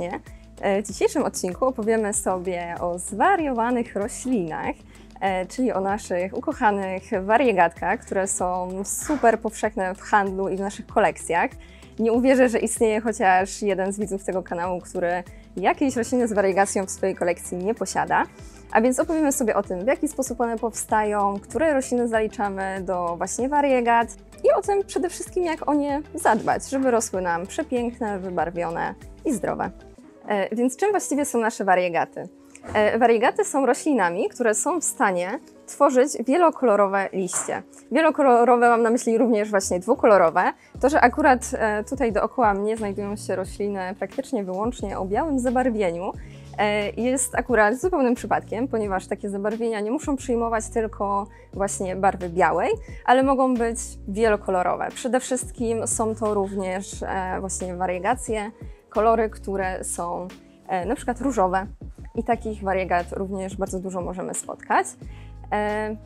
Serdecznie. E, W dzisiejszym odcinku opowiemy sobie o zwariowanych roślinach, e, czyli o naszych ukochanych wariegatkach, które są super powszechne w handlu i w naszych kolekcjach. Nie uwierzę, że istnieje chociaż jeden z widzów tego kanału, który jakiejś rośliny z wariegacją w swojej kolekcji nie posiada. A więc opowiemy sobie o tym, w jaki sposób one powstają, które rośliny zaliczamy do właśnie wariegat i o tym przede wszystkim, jak o nie zadbać, żeby rosły nam przepiękne, wybarwione i zdrowe. E, Więc czym właściwie są nasze wariegaty? E, Wariegaty są roślinami, które są w stanie tworzyć wielokolorowe liście. Wielokolorowe mam na myśli również właśnie dwukolorowe. To, że akurat e, tutaj dookoła mnie znajdują się rośliny praktycznie wyłącznie o białym zabarwieniu, jest akurat zupełnym przypadkiem, ponieważ takie zabarwienia nie muszą przyjmować tylko właśnie barwy białej, ale mogą być wielokolorowe. Przede wszystkim są to również właśnie wariegacje, kolory, które są e, na przykład różowe i takich wariegat również bardzo dużo możemy spotkać. E,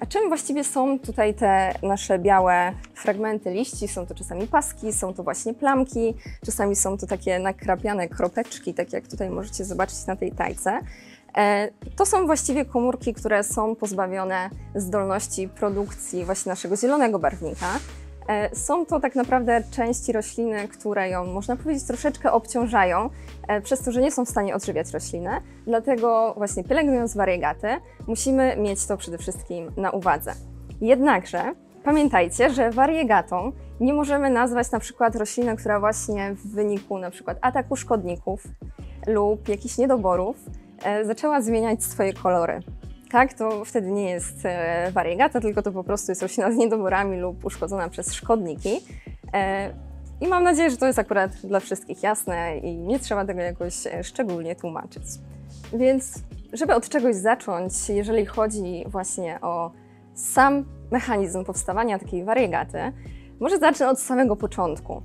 A czym właściwie są tutaj te nasze białe fragmenty liści? Są to czasami paski, są to właśnie plamki, czasami są to takie nakrapiane kropeczki, tak jak tutaj możecie zobaczyć na tej tajce. E, To są właściwie komórki, które są pozbawione zdolności produkcji właśnie naszego zielonego barwnika. E, Są to tak naprawdę części rośliny, które ją, można powiedzieć, troszeczkę obciążają, e, przez to, że nie są w stanie odżywiać roślinę. Dlatego właśnie pielęgnując wariegaty, musimy mieć to przede wszystkim na uwadze. Jednakże pamiętajcie, że wariegatą nie możemy nazwać na przykład rośliny, która właśnie w wyniku na przykład ataku szkodników lub jakichś niedoborów e, zaczęła zmieniać swoje kolory. Tak, to wtedy nie jest e, wariegata, tylko to po prostu jest roślina z niedoborami lub uszkodzona przez szkodniki. E, I mam nadzieję, że to jest akurat dla wszystkich jasne i nie trzeba tego jakoś e, szczególnie tłumaczyć. Więc, żeby od czegoś zacząć, jeżeli chodzi właśnie o sam mechanizm powstawania takiej wariegaty, może zacznę od samego początku.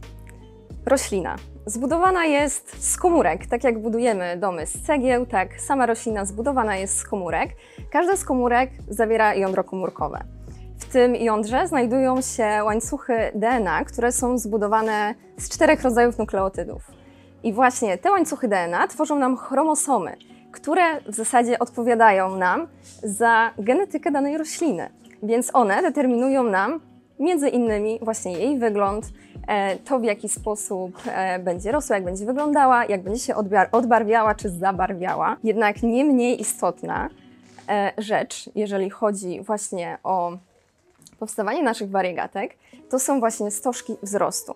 Roślina. Zbudowana jest z komórek. Tak jak budujemy domy z cegieł, tak sama roślina zbudowana jest z komórek. Każda z komórek zawiera jądro komórkowe. W tym jądrze znajdują się łańcuchy DNA, które są zbudowane z czterech rodzajów nukleotydów. I właśnie te łańcuchy DNA tworzą nam chromosomy, które w zasadzie odpowiadają nam za genetykę danej rośliny. Więc one determinują nam między innymi właśnie jej wygląd, e, to w jaki sposób e, będzie rosła, jak będzie wyglądała, jak będzie się odbarwiała czy zabarwiała. Jednak nie mniej istotna e, rzecz, jeżeli chodzi właśnie o powstawanie naszych wariegatek, to są właśnie stożki wzrostu.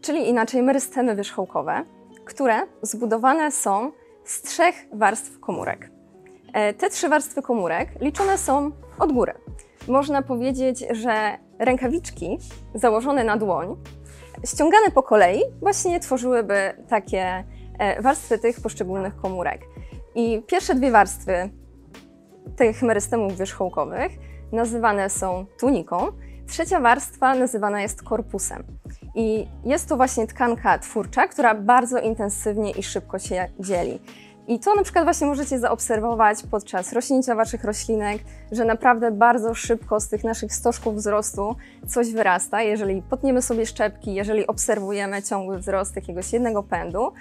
Czyli inaczej merystemy wierzchołkowe, które zbudowane są z trzech warstw komórek. Te trzy warstwy komórek liczone są od góry. Można powiedzieć, że rękawiczki założone na dłoń, ściągane po kolei, właśnie tworzyłyby takie e, warstwy tych poszczególnych komórek. I pierwsze dwie warstwy tych merystemów wierzchołkowych nazywane są tuniką, trzecia warstwa nazywana jest korpusem. I jest to właśnie tkanka twórcza, która bardzo intensywnie i szybko się dzieli. I to na przykład właśnie możecie zaobserwować podczas rośnięcia waszych roślinek, że naprawdę bardzo szybko z tych naszych stożków wzrostu coś wyrasta, jeżeli potniemy sobie szczepki, jeżeli obserwujemy ciągły wzrost jakiegoś jednego pędu.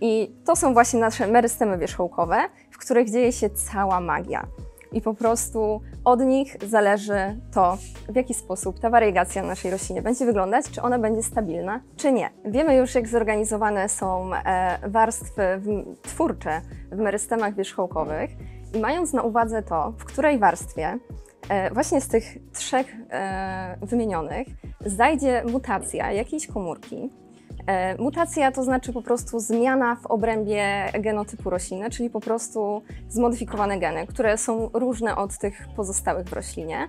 I to są właśnie nasze merystemy wierzchołkowe, w których dzieje się cała magia. I po prostu od nich zależy to, w jaki sposób ta wariegacja na naszej roślinie będzie wyglądać, czy ona będzie stabilna, czy nie. Wiemy już, jak zorganizowane są e, warstwy twórcze w merystemach wierzchołkowych i mając na uwadze to, w której warstwie e, właśnie z tych trzech e, wymienionych zajdzie mutacja jakiejś komórki, Mutacja to znaczy po prostu zmiana w obrębie genotypu rośliny, czyli po prostu zmodyfikowane geny, które są różne od tych pozostałych w roślinie.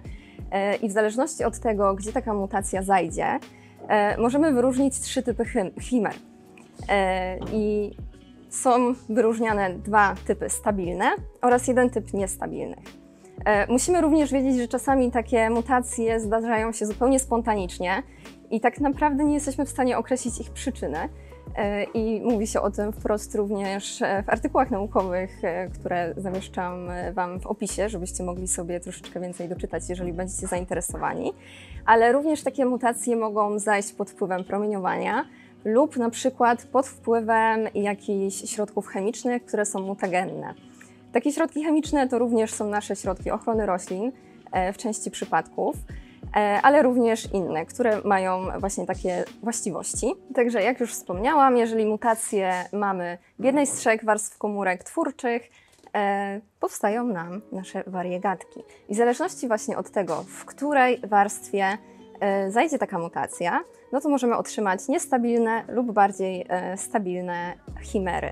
E, I w zależności od tego, gdzie taka mutacja zajdzie, e, możemy wyróżnić trzy typy chim- chimer. E, I są wyróżniane dwa typy stabilne oraz jeden typ niestabilnych. E, Musimy również wiedzieć, że czasami takie mutacje zdarzają się zupełnie spontanicznie i tak naprawdę nie jesteśmy w stanie określić ich przyczyny. E, I mówi się o tym wprost również e, w artykułach naukowych, e, które zamieszczam Wam w opisie, żebyście mogli sobie troszeczkę więcej doczytać, jeżeli będziecie zainteresowani. Ale również takie mutacje mogą zajść pod wpływem promieniowania lub na przykład pod wpływem jakichś środków chemicznych, które są mutagenne. Takie środki chemiczne to również są nasze środki ochrony roślin w części przypadków, ale również inne, które mają właśnie takie właściwości. Także jak już wspomniałam, jeżeli mutacje mamy w jednej z trzech warstw komórek twórczych, e, powstają nam nasze wariegatki. I w zależności właśnie od tego, w której warstwie zajdzie taka mutacja, no to możemy otrzymać niestabilne lub bardziej stabilne chimery.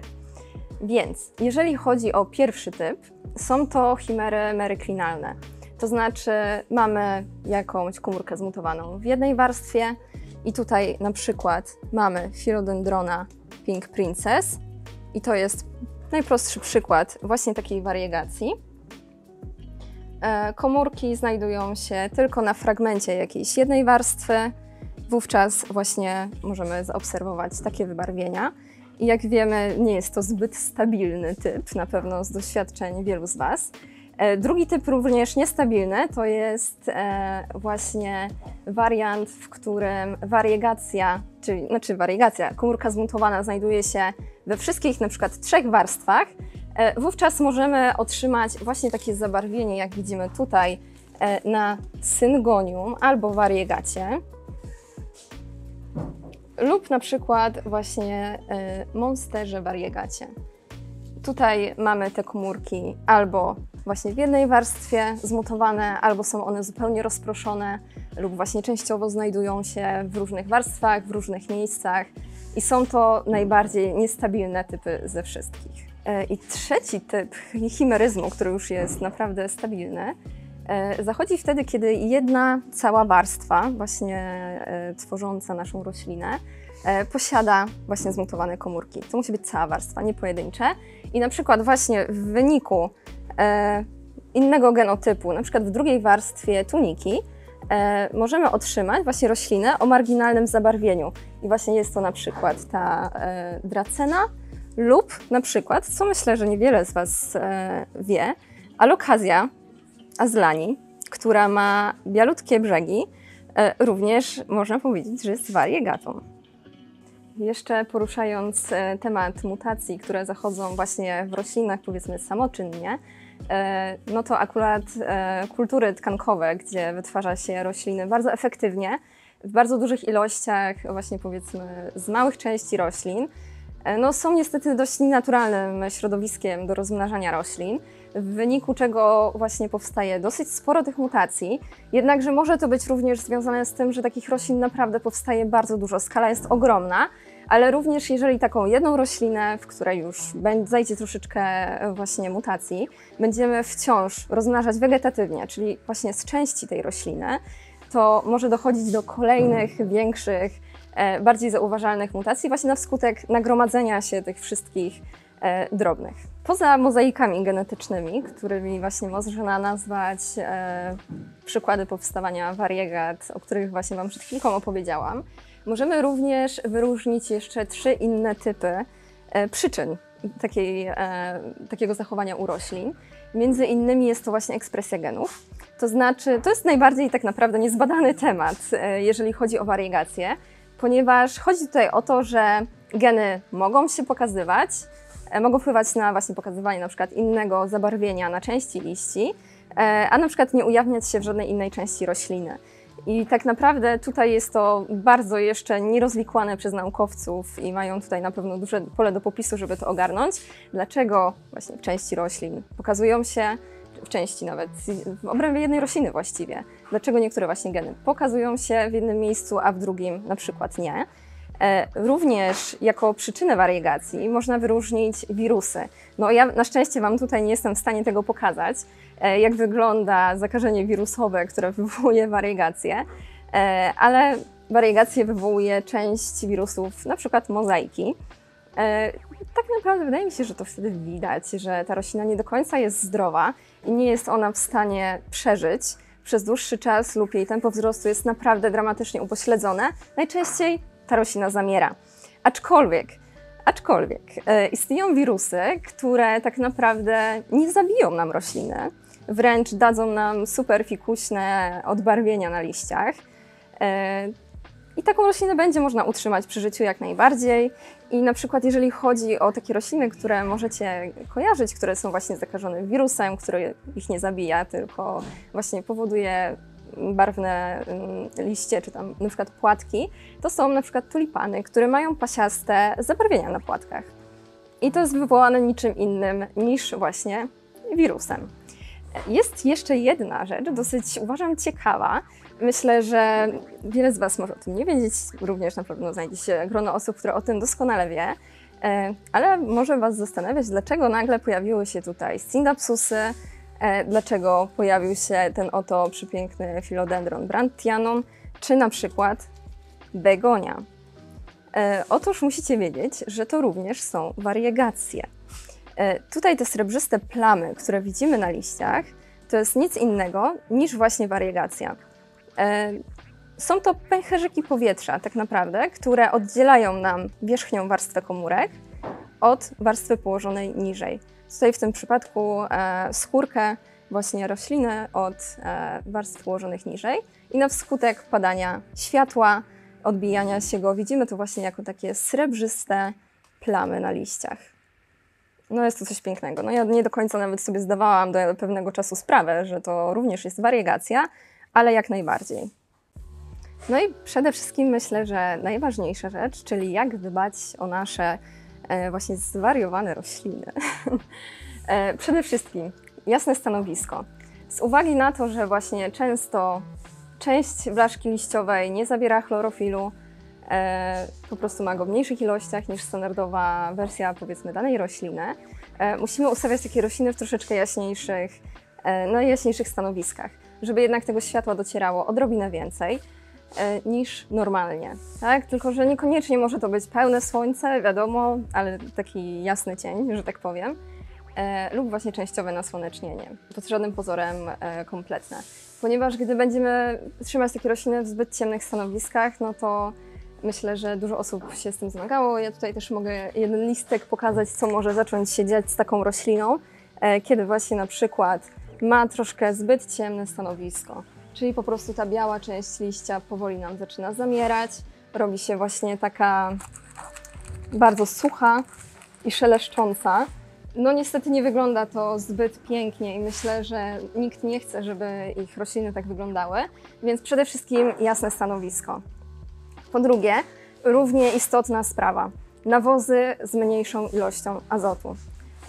Więc jeżeli chodzi o pierwszy typ, są to chimery meryklinalne. To znaczy mamy jakąś komórkę zmutowaną w jednej warstwie i tutaj na przykład mamy Philodendrona Pink Princess i to jest najprostszy przykład właśnie takiej wariegacji. E, komórki znajdują się tylko na fragmencie jakiejś jednej warstwy, wówczas właśnie możemy zaobserwować takie wybarwienia. I jak wiemy, nie jest to zbyt stabilny typ, na pewno z doświadczeń wielu z Was. E, drugi typ również niestabilny to jest e, właśnie wariant, w którym wariegacja, czyli znaczy wariegacja, komórka zmutowana znajduje się we wszystkich na przykład trzech warstwach. E, wówczas możemy otrzymać właśnie takie zabarwienie, jak widzimy tutaj na syngonium albo wariegacie lub na przykład właśnie monsterze variegacie. Tutaj mamy te komórki albo właśnie w jednej warstwie zmutowane, albo są one zupełnie rozproszone, lub właśnie częściowo znajdują się w różnych warstwach, w różnych miejscach i są to najbardziej niestabilne typy ze wszystkich. Y, I trzeci typ chimeryzmu, który już jest naprawdę stabilny, E, zachodzi wtedy, kiedy jedna cała warstwa, właśnie e, tworząca naszą roślinę, e, posiada właśnie zmutowane komórki. To musi być cała warstwa, nie pojedyncze. I na przykład właśnie w wyniku innego genotypu, na przykład w drugiej warstwie tuniki, możemy otrzymać właśnie roślinę o marginalnym zabarwieniu. I właśnie jest to na przykład ta dracena lub na przykład, co myślę, że niewiele z Was wie, alokazja azlani, która ma bialutkie brzegi, e, również można powiedzieć, że jest wariegatą. Jeszcze poruszając e, temat mutacji, które zachodzą właśnie w roślinach, powiedzmy samoczynnie, e, no to akurat kultury tkankowe, gdzie wytwarza się rośliny bardzo efektywnie, w bardzo dużych ilościach, właśnie powiedzmy z małych części roślin, no są niestety dość nienaturalnym środowiskiem do rozmnażania roślin w wyniku czego właśnie powstaje dosyć sporo tych mutacji. Jednakże może to być również związane z tym, że takich roślin naprawdę powstaje bardzo dużo, skala jest ogromna, ale również jeżeli taką jedną roślinę, w której już zajdzie troszeczkę e, właśnie mutacji, będziemy wciąż rozmnażać wegetatywnie, czyli właśnie z części tej rośliny, to może dochodzić do kolejnych, większych, e, bardziej zauważalnych mutacji właśnie na wskutek nagromadzenia się tych wszystkich e, drobnych. Poza mozaikami genetycznymi, którymi właśnie można nazwać przykłady powstawania wariegat, o których właśnie Wam przed chwilką opowiedziałam, możemy również wyróżnić jeszcze trzy inne typy e, przyczyn takiej, e, takiego zachowania u roślin. Między innymi jest to właśnie ekspresja genów. To znaczy, to jest najbardziej tak naprawdę niezbadany temat, e, jeżeli chodzi o wariegację, ponieważ chodzi tutaj o to, że geny mogą się pokazywać, mogą wpływać na właśnie pokazywanie na przykład innego zabarwienia na części liści, a na przykład nie ujawniać się w żadnej innej części rośliny. I tak naprawdę tutaj jest to bardzo jeszcze nierozwikłane przez naukowców i mają tutaj na pewno duże pole do popisu, żeby to ogarnąć. Dlaczego właśnie w części roślin pokazują się, w części nawet, w obrębie jednej rośliny właściwie, dlaczego niektóre właśnie geny pokazują się w jednym miejscu, a w drugim na przykład nie. E, również jako przyczynę wariegacji można wyróżnić wirusy. No ja na szczęście Wam tutaj nie jestem w stanie tego pokazać, e, jak wygląda zakażenie wirusowe, które wywołuje wariegację, e, ale wariegację wywołuje część wirusów, na przykład mozaiki. Tak naprawdę wydaje mi się, że to wtedy widać, że ta roślina nie do końca jest zdrowa i nie jest ona w stanie przeżyć przez dłuższy czas lub jej tempo wzrostu jest naprawdę dramatycznie upośledzone. Najczęściej ta roślina zamiera. Aczkolwiek, aczkolwiek e, istnieją wirusy, które tak naprawdę nie zabiją nam rośliny, wręcz dadzą nam super fikuśne odbarwienia na liściach. E, I taką roślinę będzie można utrzymać przy życiu jak najbardziej. I na przykład, jeżeli chodzi o takie rośliny, które możecie kojarzyć, które są właśnie zakażone wirusem, który ich nie zabija, tylko właśnie powoduje barwne mm, liście, czy tam na przykład płatki, to są na przykład tulipany, które mają pasiaste zabarwienia na płatkach. I to jest wywołane niczym innym niż właśnie wirusem. Jest jeszcze jedna rzecz, dosyć uważam ciekawa. Myślę, że wiele z Was może o tym nie wiedzieć, również na pewno znajdzie się grono osób, które o tym doskonale wie, E, ale może Was zastanawiać, dlaczego nagle pojawiły się tutaj Scindapsusy, e, dlaczego pojawił się ten oto przepiękny Philodendron brandtianum, czy na przykład begonia. E, Otóż musicie wiedzieć, że to również są wariegacje. E, Tutaj te srebrzyste plamy, które widzimy na liściach, to jest nic innego niż właśnie wariegacja. E, Są to pęcherzyki powietrza, tak naprawdę, które oddzielają nam wierzchnią warstwę komórek od warstwy położonej niżej. Tutaj w tym przypadku e, skórkę właśnie rośliny od e, warstw położonych niżej i na wskutek padania światła, odbijania się go, widzimy to właśnie jako takie srebrzyste plamy na liściach. No jest to coś pięknego. No ja nie do końca nawet sobie zdawałam do pewnego czasu sprawę, że to również jest wariegacja, ale jak najbardziej. No i przede wszystkim myślę, że najważniejsza rzecz, czyli jak dbać o nasze właśnie zwariowane rośliny. e, przede wszystkim jasne stanowisko. Z uwagi na to, że właśnie często część blaszki liściowej nie zawiera chlorofilu, e, po prostu ma go w mniejszych ilościach niż standardowa wersja powiedzmy danej rośliny, e, musimy ustawiać takie rośliny w troszeczkę jaśniejszych, e, no, jaśniejszych stanowiskach, żeby jednak tego światła docierało odrobinę więcej e, niż normalnie. Tak? Tylko, że niekoniecznie może to być pełne słońce, wiadomo, ale taki jasny cień, że tak powiem, e, lub właśnie częściowe nasłonecznienie, pod żadnym pozorem e, kompletne. Ponieważ gdy będziemy trzymać takie rośliny w zbyt ciemnych stanowiskach, no to myślę, że dużo osób się z tym zmagało. Ja tutaj też mogę jeden listek pokazać, co może zacząć się dziać z taką rośliną, e, kiedy właśnie na przykład ma troszkę zbyt ciemne stanowisko. Czyli po prostu ta biała część liścia powoli nam zaczyna zamierać, robi się właśnie taka bardzo sucha i szeleszcząca. No niestety nie wygląda to zbyt pięknie i myślę, że nikt nie chce, żeby ich rośliny tak wyglądały, więc przede wszystkim jasne stanowisko. Po drugie, równie istotna sprawa. Nawozy z mniejszą ilością azotu.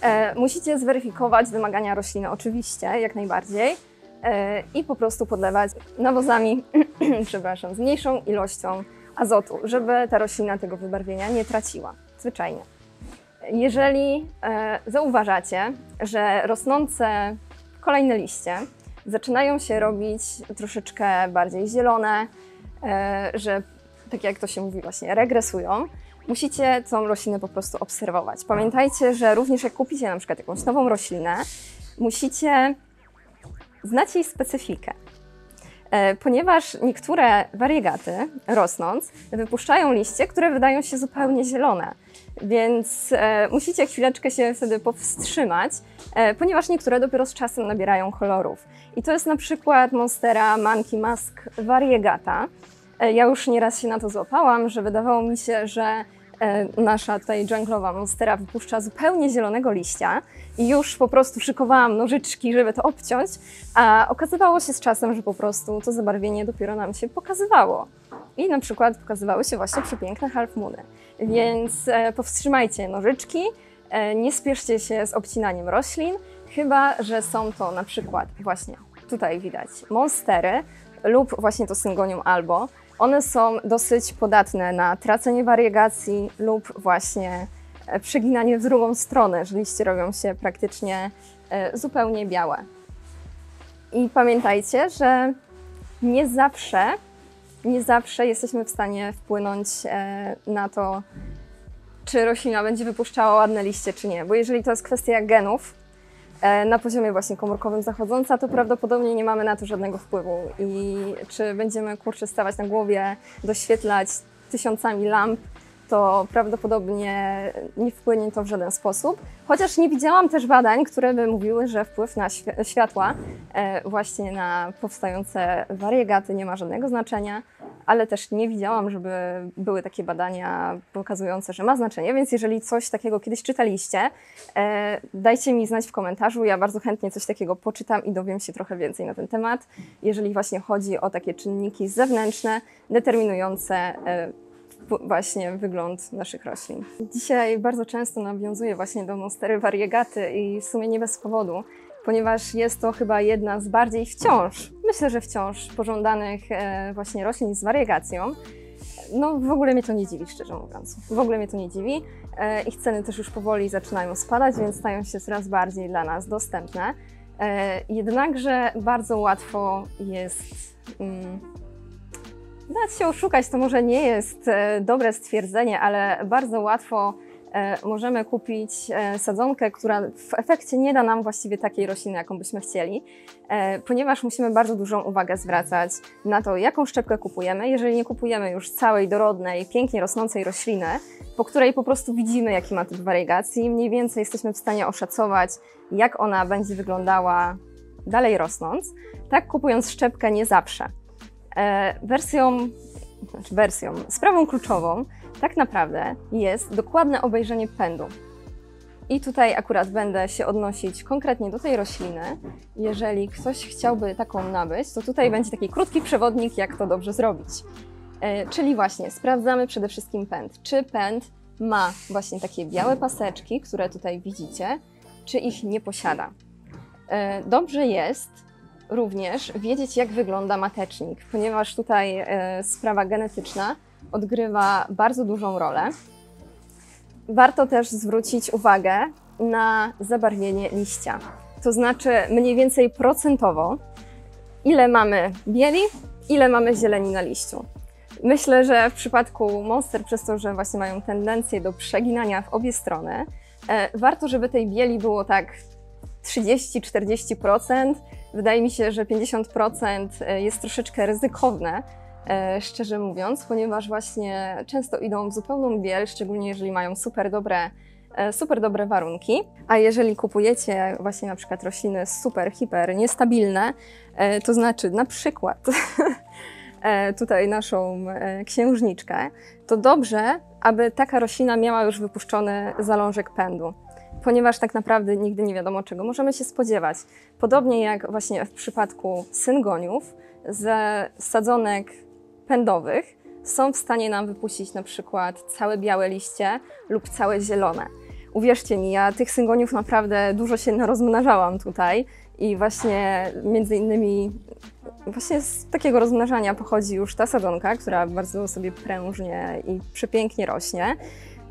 E, musicie zweryfikować wymagania rośliny, oczywiście, jak najbardziej, i po prostu podlewać nawozami, przepraszam, z mniejszą ilością azotu, żeby ta roślina tego wybarwienia nie traciła. Zwyczajnie. Jeżeli e, zauważacie, że rosnące kolejne liście zaczynają się robić troszeczkę bardziej zielone, e, że tak jak to się mówi właśnie, regresują, musicie tą roślinę po prostu obserwować. Pamiętajcie, że również jak kupicie na przykład jakąś nową roślinę, musicie znać jej specyfikę. E, Ponieważ niektóre wariegaty, rosnąc, wypuszczają liście, które wydają się zupełnie zielone. Więc e, musicie chwileczkę się wtedy powstrzymać, e, ponieważ niektóre dopiero z czasem nabierają kolorów. I to jest na przykład Monstera Monkey Mask Variegata. Ja już nieraz się na to złapałam, że wydawało mi się, że nasza tutaj dżunglowa monstera wypuszcza zupełnie zielonego liścia i już po prostu szykowałam nożyczki, żeby to obciąć, a okazywało się z czasem, że po prostu to zabarwienie dopiero nam się pokazywało. I na przykład pokazywały się właśnie przepiękne half. Więc e, powstrzymajcie nożyczki, e, nie spieszcie się z obcinaniem roślin, chyba że są to na przykład właśnie tutaj widać monstery lub właśnie to syngonium albo. One są dosyć podatne na tracenie wariegacji lub właśnie e, przeginanie w drugą stronę, że liście robią się praktycznie e, zupełnie białe. I pamiętajcie, że nie zawsze, nie zawsze jesteśmy w stanie wpłynąć e, na to, czy roślina będzie wypuszczała ładne liście, czy nie. Bo jeżeli to jest kwestia genów, na poziomie właśnie komórkowym zachodząca, to prawdopodobnie nie mamy na to żadnego wpływu. I czy będziemy kurczę stawać na głowie, doświetlać tysiącami lamp, to prawdopodobnie nie wpłynie to w żaden sposób. Chociaż nie widziałam też badań, które by mówiły, że wpływ na świ- światła e, właśnie na powstające wariegaty nie ma żadnego znaczenia, ale też nie widziałam, żeby były takie badania pokazujące, że ma znaczenie, więc jeżeli coś takiego kiedyś czytaliście, e, dajcie mi znać w komentarzu. Ja bardzo chętnie coś takiego poczytam i dowiem się trochę więcej na ten temat, jeżeli właśnie chodzi o takie czynniki zewnętrzne, determinujące e, właśnie wygląd naszych roślin. Dzisiaj bardzo często nawiązuję właśnie do monstery variegaty i w sumie nie bez powodu, ponieważ jest to chyba jedna z bardziej wciąż, myślę, że wciąż pożądanych e, właśnie roślin z wariegacją. No w ogóle mnie to nie dziwi, szczerze mówiąc. W ogóle mnie to nie dziwi. E, ich ceny też już powoli zaczynają spadać, więc stają się coraz bardziej dla nas dostępne. E, jednakże bardzo łatwo jest mm, dać się oszukać, to może nie jest dobre stwierdzenie, ale bardzo łatwo możemy kupić e, sadzonkę, która w efekcie nie da nam właściwie takiej rośliny, jaką byśmy chcieli, e, ponieważ musimy bardzo dużą uwagę zwracać na to, jaką szczepkę kupujemy. Jeżeli nie kupujemy już całej, dorodnej, pięknie rosnącej rośliny, po której po prostu widzimy, jaki ma typ wariegacji, mniej więcej jesteśmy w stanie oszacować, jak ona będzie wyglądała dalej rosnąc, tak kupując szczepkę nie zawsze. Wersją, znaczy wersją, sprawą kluczową tak naprawdę jest dokładne obejrzenie pędu. I tutaj akurat będę się odnosić konkretnie do tej rośliny. Jeżeli ktoś chciałby taką nabyć, to tutaj będzie taki krótki przewodnik, jak to dobrze zrobić. E, czyli właśnie sprawdzamy przede wszystkim pęd. Czy pęd ma właśnie takie białe paseczki, które tutaj widzicie, czy ich nie posiada. E, dobrze jest również wiedzieć, jak wygląda matecznik, ponieważ tutaj e, sprawa genetyczna odgrywa bardzo dużą rolę. Warto też zwrócić uwagę na zabarwienie liścia. To znaczy mniej więcej procentowo, ile mamy bieli, ile mamy zieleni na liściu. Myślę, że w przypadku monster, przez to, że właśnie mają tendencję do przeginania w obie strony, e, warto, żeby tej bieli było tak 30-40%. Wydaje mi się, że 50% e, jest troszeczkę ryzykowne, szczerze mówiąc, ponieważ właśnie często idą w zupełną biel, szczególnie jeżeli mają super dobre, e, super dobre warunki. A jeżeli kupujecie właśnie na przykład rośliny super, hiper niestabilne, e, to znaczy na przykład tutaj naszą księżniczkę, to dobrze, aby taka roślina miała już wypuszczony zalążek pędu ponieważ tak naprawdę nigdy nie wiadomo, czego możemy się spodziewać. Podobnie jak właśnie w przypadku syngoniów, ze sadzonek pędowych są w stanie nam wypuścić na przykład całe białe liście lub całe zielone. Uwierzcie mi, ja tych syngoniów naprawdę dużo się rozmnażałam tutaj i właśnie między innymi właśnie z takiego rozmnażania pochodzi już ta sadzonka, która bardzo sobie prężnie i przepięknie rośnie.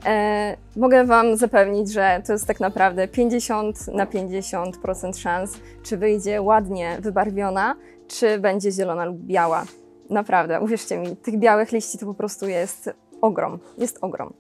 E, mogę Wam zapewnić, że to jest tak naprawdę 50 na 50% szans, czy wyjdzie ładnie wybarwiona, czy będzie zielona lub biała. Naprawdę, uwierzcie mi, tych białych liści to po prostu jest ogrom, jest ogrom.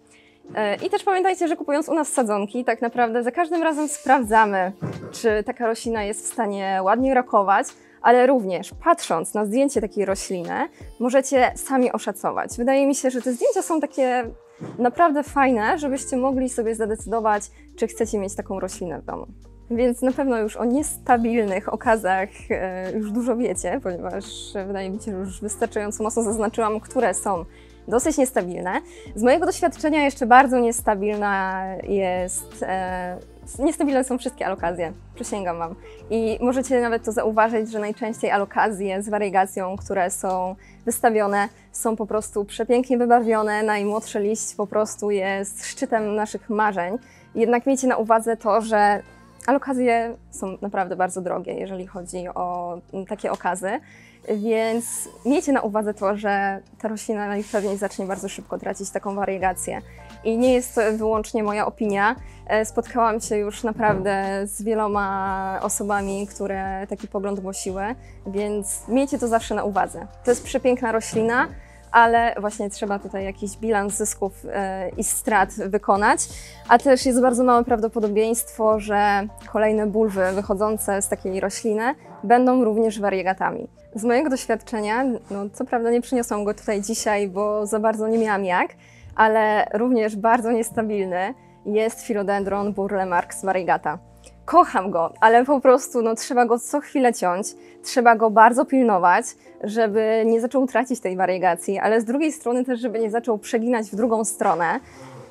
E, I też pamiętajcie, że kupując u nas sadzonki, tak naprawdę za każdym razem sprawdzamy, czy taka roślina jest w stanie ładnie rokować, ale również patrząc na zdjęcie takiej rośliny, możecie sami oszacować. Wydaje mi się, że te zdjęcia są takie naprawdę fajne, żebyście mogli sobie zadecydować, czy chcecie mieć taką roślinę w domu. Więc na pewno już o niestabilnych okazach e, już dużo wiecie, ponieważ wydaje mi się, że już wystarczająco mocno zaznaczyłam, które są dosyć niestabilne. Z mojego doświadczenia jeszcze bardzo niestabilna jest, e, niestabilne są wszystkie alokazje, przysięgam Wam. I możecie nawet to zauważyć, że najczęściej alokazje z wariegacją, które są wystawione, są po prostu przepięknie wybarwione, najmłodszy liść po prostu jest szczytem naszych marzeń. Jednak miejcie na uwadze to, że ale okazje są naprawdę bardzo drogie, jeżeli chodzi o takie okazy, więc miejcie na uwadze to, że ta roślina najpewniej zacznie bardzo szybko tracić taką wariegację. I nie jest to wyłącznie moja opinia. E, spotkałam się już naprawdę z wieloma osobami, które taki pogląd głosiły, więc miejcie to zawsze na uwadze. To jest przepiękna roślina, ale właśnie trzeba tutaj jakiś bilans zysków e, i strat wykonać, a też jest bardzo małe prawdopodobieństwo, że kolejne bulwy wychodzące z takiej rośliny będą również wariegatami. Z mojego doświadczenia, no co prawda nie przyniosłam go tutaj dzisiaj, bo za bardzo nie miałam jak, ale również bardzo niestabilny jest Philodendron burle marx variegata. Kocham go, ale po prostu no, trzeba go co chwilę ciąć, trzeba go bardzo pilnować, żeby nie zaczął tracić tej wariegacji, ale z drugiej strony też, żeby nie zaczął przeginać w drugą stronę.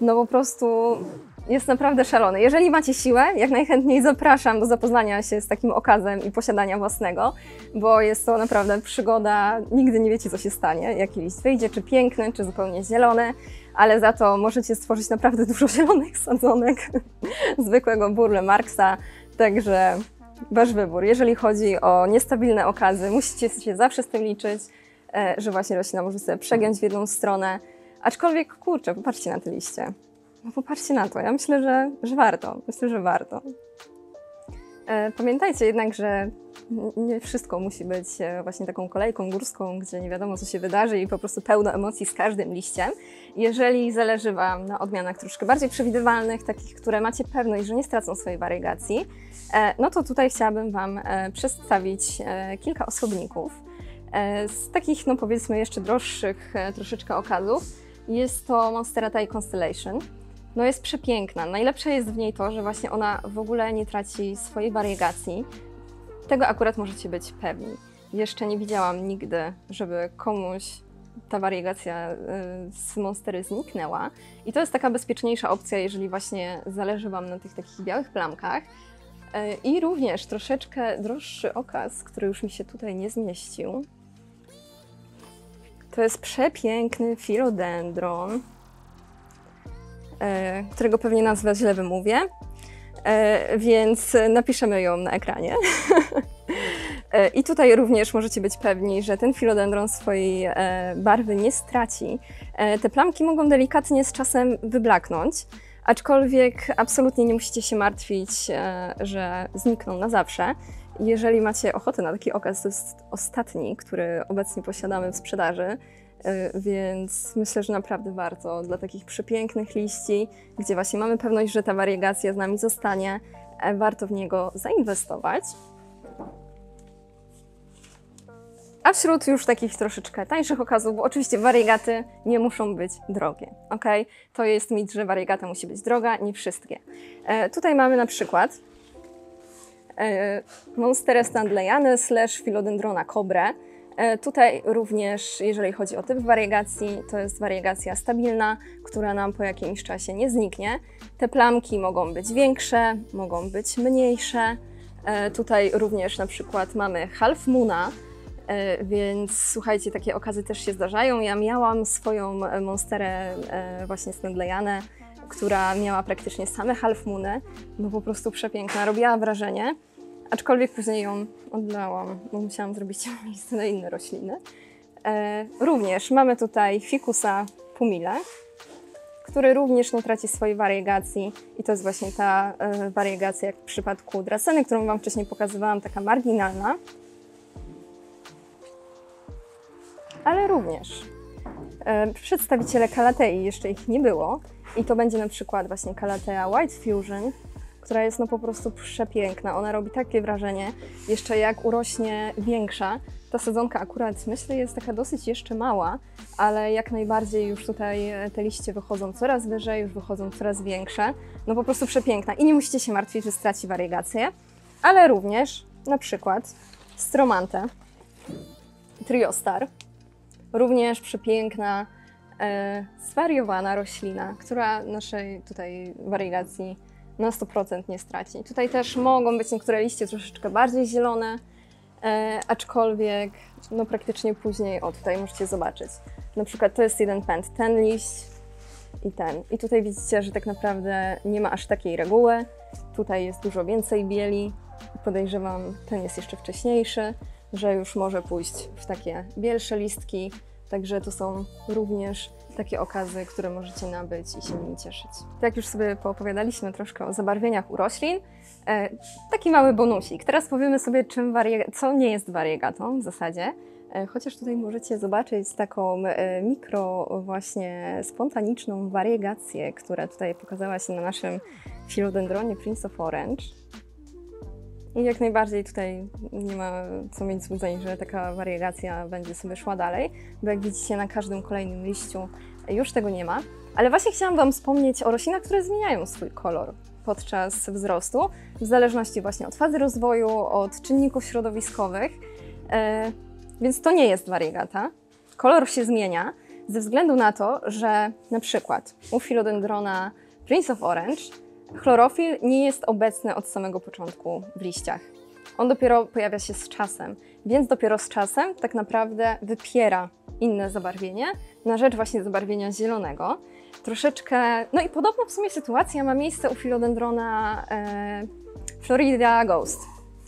No po prostu jest naprawdę szalony. Jeżeli macie siłę, jak najchętniej zapraszam do zapoznania się z takim okazem i posiadania własnego, bo jest to naprawdę przygoda. Nigdy nie wiecie, co się stanie, jaki liść wyjdzie, czy piękny, czy zupełnie zielony, ale za to możecie stworzyć naprawdę dużo zielonych sadzonek zwykłego burle Marksa, także wasz wybór. Jeżeli chodzi o niestabilne okazy, musicie się zawsze z tym liczyć, e, że właśnie roślina może sobie przegiąć w jedną stronę, aczkolwiek kurczę, popatrzcie na te liście. No popatrzcie na to, ja myślę, że, że warto. Myślę, że warto. E, pamiętajcie jednak, że nie wszystko musi być e, właśnie taką kolejką górską, gdzie nie wiadomo, co się wydarzy i po prostu pełno emocji z każdym liściem. Jeżeli zależy Wam na odmianach troszkę bardziej przewidywalnych, takich, które macie pewność, że nie stracą swojej wariegacji, e, no to tutaj chciałabym Wam przedstawić kilka osobników. Z takich, no powiedzmy, jeszcze droższych troszeczkę okazów jest to Monstera Thai Constellation no jest przepiękna. Najlepsze jest w niej to, że właśnie ona w ogóle nie traci swojej wariegacji. Tego akurat możecie być pewni. Jeszcze nie widziałam nigdy, żeby komuś ta wariegacja y, z Monstery zniknęła. I to jest taka bezpieczniejsza opcja, jeżeli właśnie zależy Wam na tych takich białych plamkach. Y, I również troszeczkę droższy okaz, który już mi się tutaj nie zmieścił. To jest przepiękny philodendron E, którego pewnie nazwę źle wymówię, e, więc napiszemy ją na ekranie. E, I tutaj również możecie być pewni, że ten filodendron swojej barwy nie straci. Te plamki mogą delikatnie z czasem wyblaknąć, aczkolwiek absolutnie nie musicie się martwić, że znikną na zawsze. Jeżeli macie ochotę na taki okaz, to jest ostatni, który obecnie posiadamy w sprzedaży, E, więc myślę, że naprawdę warto dla takich przepięknych liści, gdzie właśnie mamy pewność, że ta wariegacja z nami zostanie, e, warto w niego zainwestować. A wśród już takich troszeczkę tańszych okazów, bo oczywiście wariegaty nie muszą być drogie, ok? To jest mit, że wariegata musi być droga, nie wszystkie. E, tutaj mamy na przykład e, Monstera standleyane slash Philodendrona cobre. E, tutaj również, jeżeli chodzi o typ wariegacji, to jest wariegacja stabilna, która nam po jakimś czasie nie zniknie. Te plamki mogą być większe, mogą być mniejsze. E, tutaj również na przykład mamy half moona, e, więc słuchajcie, takie okazy też się zdarzają. Ja miałam swoją monsterę właśnie Snedleyane, która miała praktycznie same half moony, no po prostu przepiękna, robiła wrażenie. Aczkolwiek później ją oddałam, bo musiałam zrobić miejsce na inne rośliny. E, również mamy tutaj fikusa pumile, który również nie traci swojej wariegacji i to jest właśnie ta e, wariegacja jak w przypadku draseny, którą Wam wcześniej pokazywałam, taka marginalna. Ale również e, przedstawiciele Kalatei, jeszcze ich nie było i to będzie na przykład właśnie Kalatea White Fusion, która jest no po prostu przepiękna. Ona robi takie wrażenie, jeszcze jak urośnie większa. Ta sadzonka akurat myślę jest taka dosyć jeszcze mała, ale jak najbardziej już tutaj e, te liście wychodzą coraz wyżej, już wychodzą coraz większe. No po prostu przepiękna i nie musicie się martwić, że straci wariegację, ale również na przykład Stromante Triostar, również przepiękna, e, zwariowana roślina, która naszej tutaj wariegacji na 100% nie straci. Tutaj też mogą być niektóre liście troszeczkę bardziej zielone, e, aczkolwiek no praktycznie później, o tutaj możecie zobaczyć, na przykład to jest jeden pęd, ten liść i ten. I tutaj widzicie, że tak naprawdę nie ma aż takiej reguły. Tutaj jest dużo więcej bieli. Podejrzewam, ten jest jeszcze wcześniejszy, że już może pójść w takie bielsze listki. Także to są również takie okazy, które możecie nabyć i się nimi cieszyć. Tak już sobie poopowiadaliśmy troszkę o zabarwieniach u roślin, e, taki mały bonusik. Teraz powiemy sobie, czym co nie jest wariegatą w zasadzie. E, chociaż tutaj możecie zobaczyć taką e, mikro właśnie spontaniczną wariegację, która tutaj pokazała się na naszym Philodendronie Prince of Orange. I jak najbardziej tutaj nie ma co mieć złudzeń, że taka wariegacja będzie sobie szła dalej, bo jak widzicie na każdym kolejnym liściu już tego nie ma. Ale właśnie chciałam Wam wspomnieć o roślinach, które zmieniają swój kolor. podczas wzrostu, w zależności właśnie od fazy rozwoju, od czynników środowiskowych. E, więc to nie jest wariegata. Kolor się zmienia ze względu na to, że na przykład u Philodendrona Prince of Orange chlorofil nie jest obecny od samego początku w liściach. On dopiero pojawia się z czasem, więc dopiero z czasem tak naprawdę wypiera inne zabarwienie na rzecz właśnie zabarwienia zielonego. Troszeczkę, no i podobna w sumie sytuacja ma miejsce u Philodendrona e, Florida Ghost.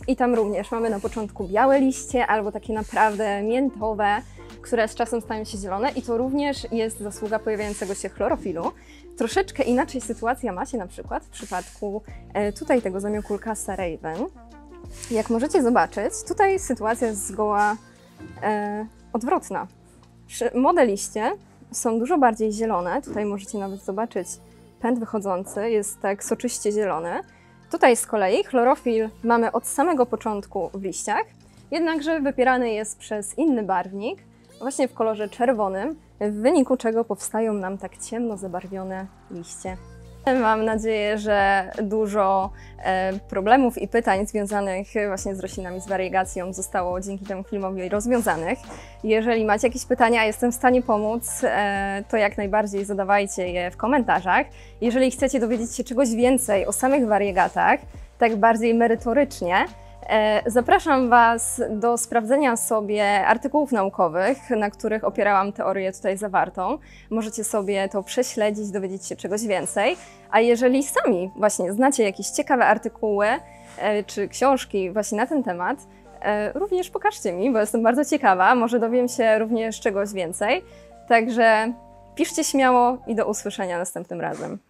I tam również mamy na początku białe liście albo takie naprawdę miętowe, które z czasem stają się zielone i to również jest zasługa pojawiającego się chlorofilu. Troszeczkę inaczej sytuacja ma się na przykład w przypadku e, tutaj tego zamiokulkasa Raven. Jak możecie zobaczyć, tutaj sytuacja jest zgoła e, odwrotna. Młode liście są dużo bardziej zielone. Tutaj możecie nawet zobaczyć pęd wychodzący, jest tak soczyście zielony. Tutaj z kolei chlorofil mamy od samego początku w liściach, jednakże wypierany jest przez inny barwnik, właśnie w kolorze czerwonym, w wyniku czego powstają nam tak ciemno zabarwione liście. Mam nadzieję, że dużo e, problemów i pytań związanych właśnie z roślinami, z wariegacją zostało dzięki temu filmowi rozwiązanych. Jeżeli macie jakieś pytania, jestem w stanie pomóc, e, to jak najbardziej zadawajcie je w komentarzach. Jeżeli chcecie dowiedzieć się czegoś więcej o samych wariegatach, tak bardziej merytorycznie, Zapraszam Was do sprawdzenia sobie artykułów naukowych, na których opierałam teorię tutaj zawartą. Możecie sobie to prześledzić, dowiedzieć się czegoś więcej. A jeżeli sami właśnie znacie jakieś ciekawe artykuły e, czy książki właśnie na ten temat, e, również pokażcie mi, bo jestem bardzo ciekawa. Może dowiem się również czegoś więcej. Także piszcie śmiało i do usłyszenia następnym razem.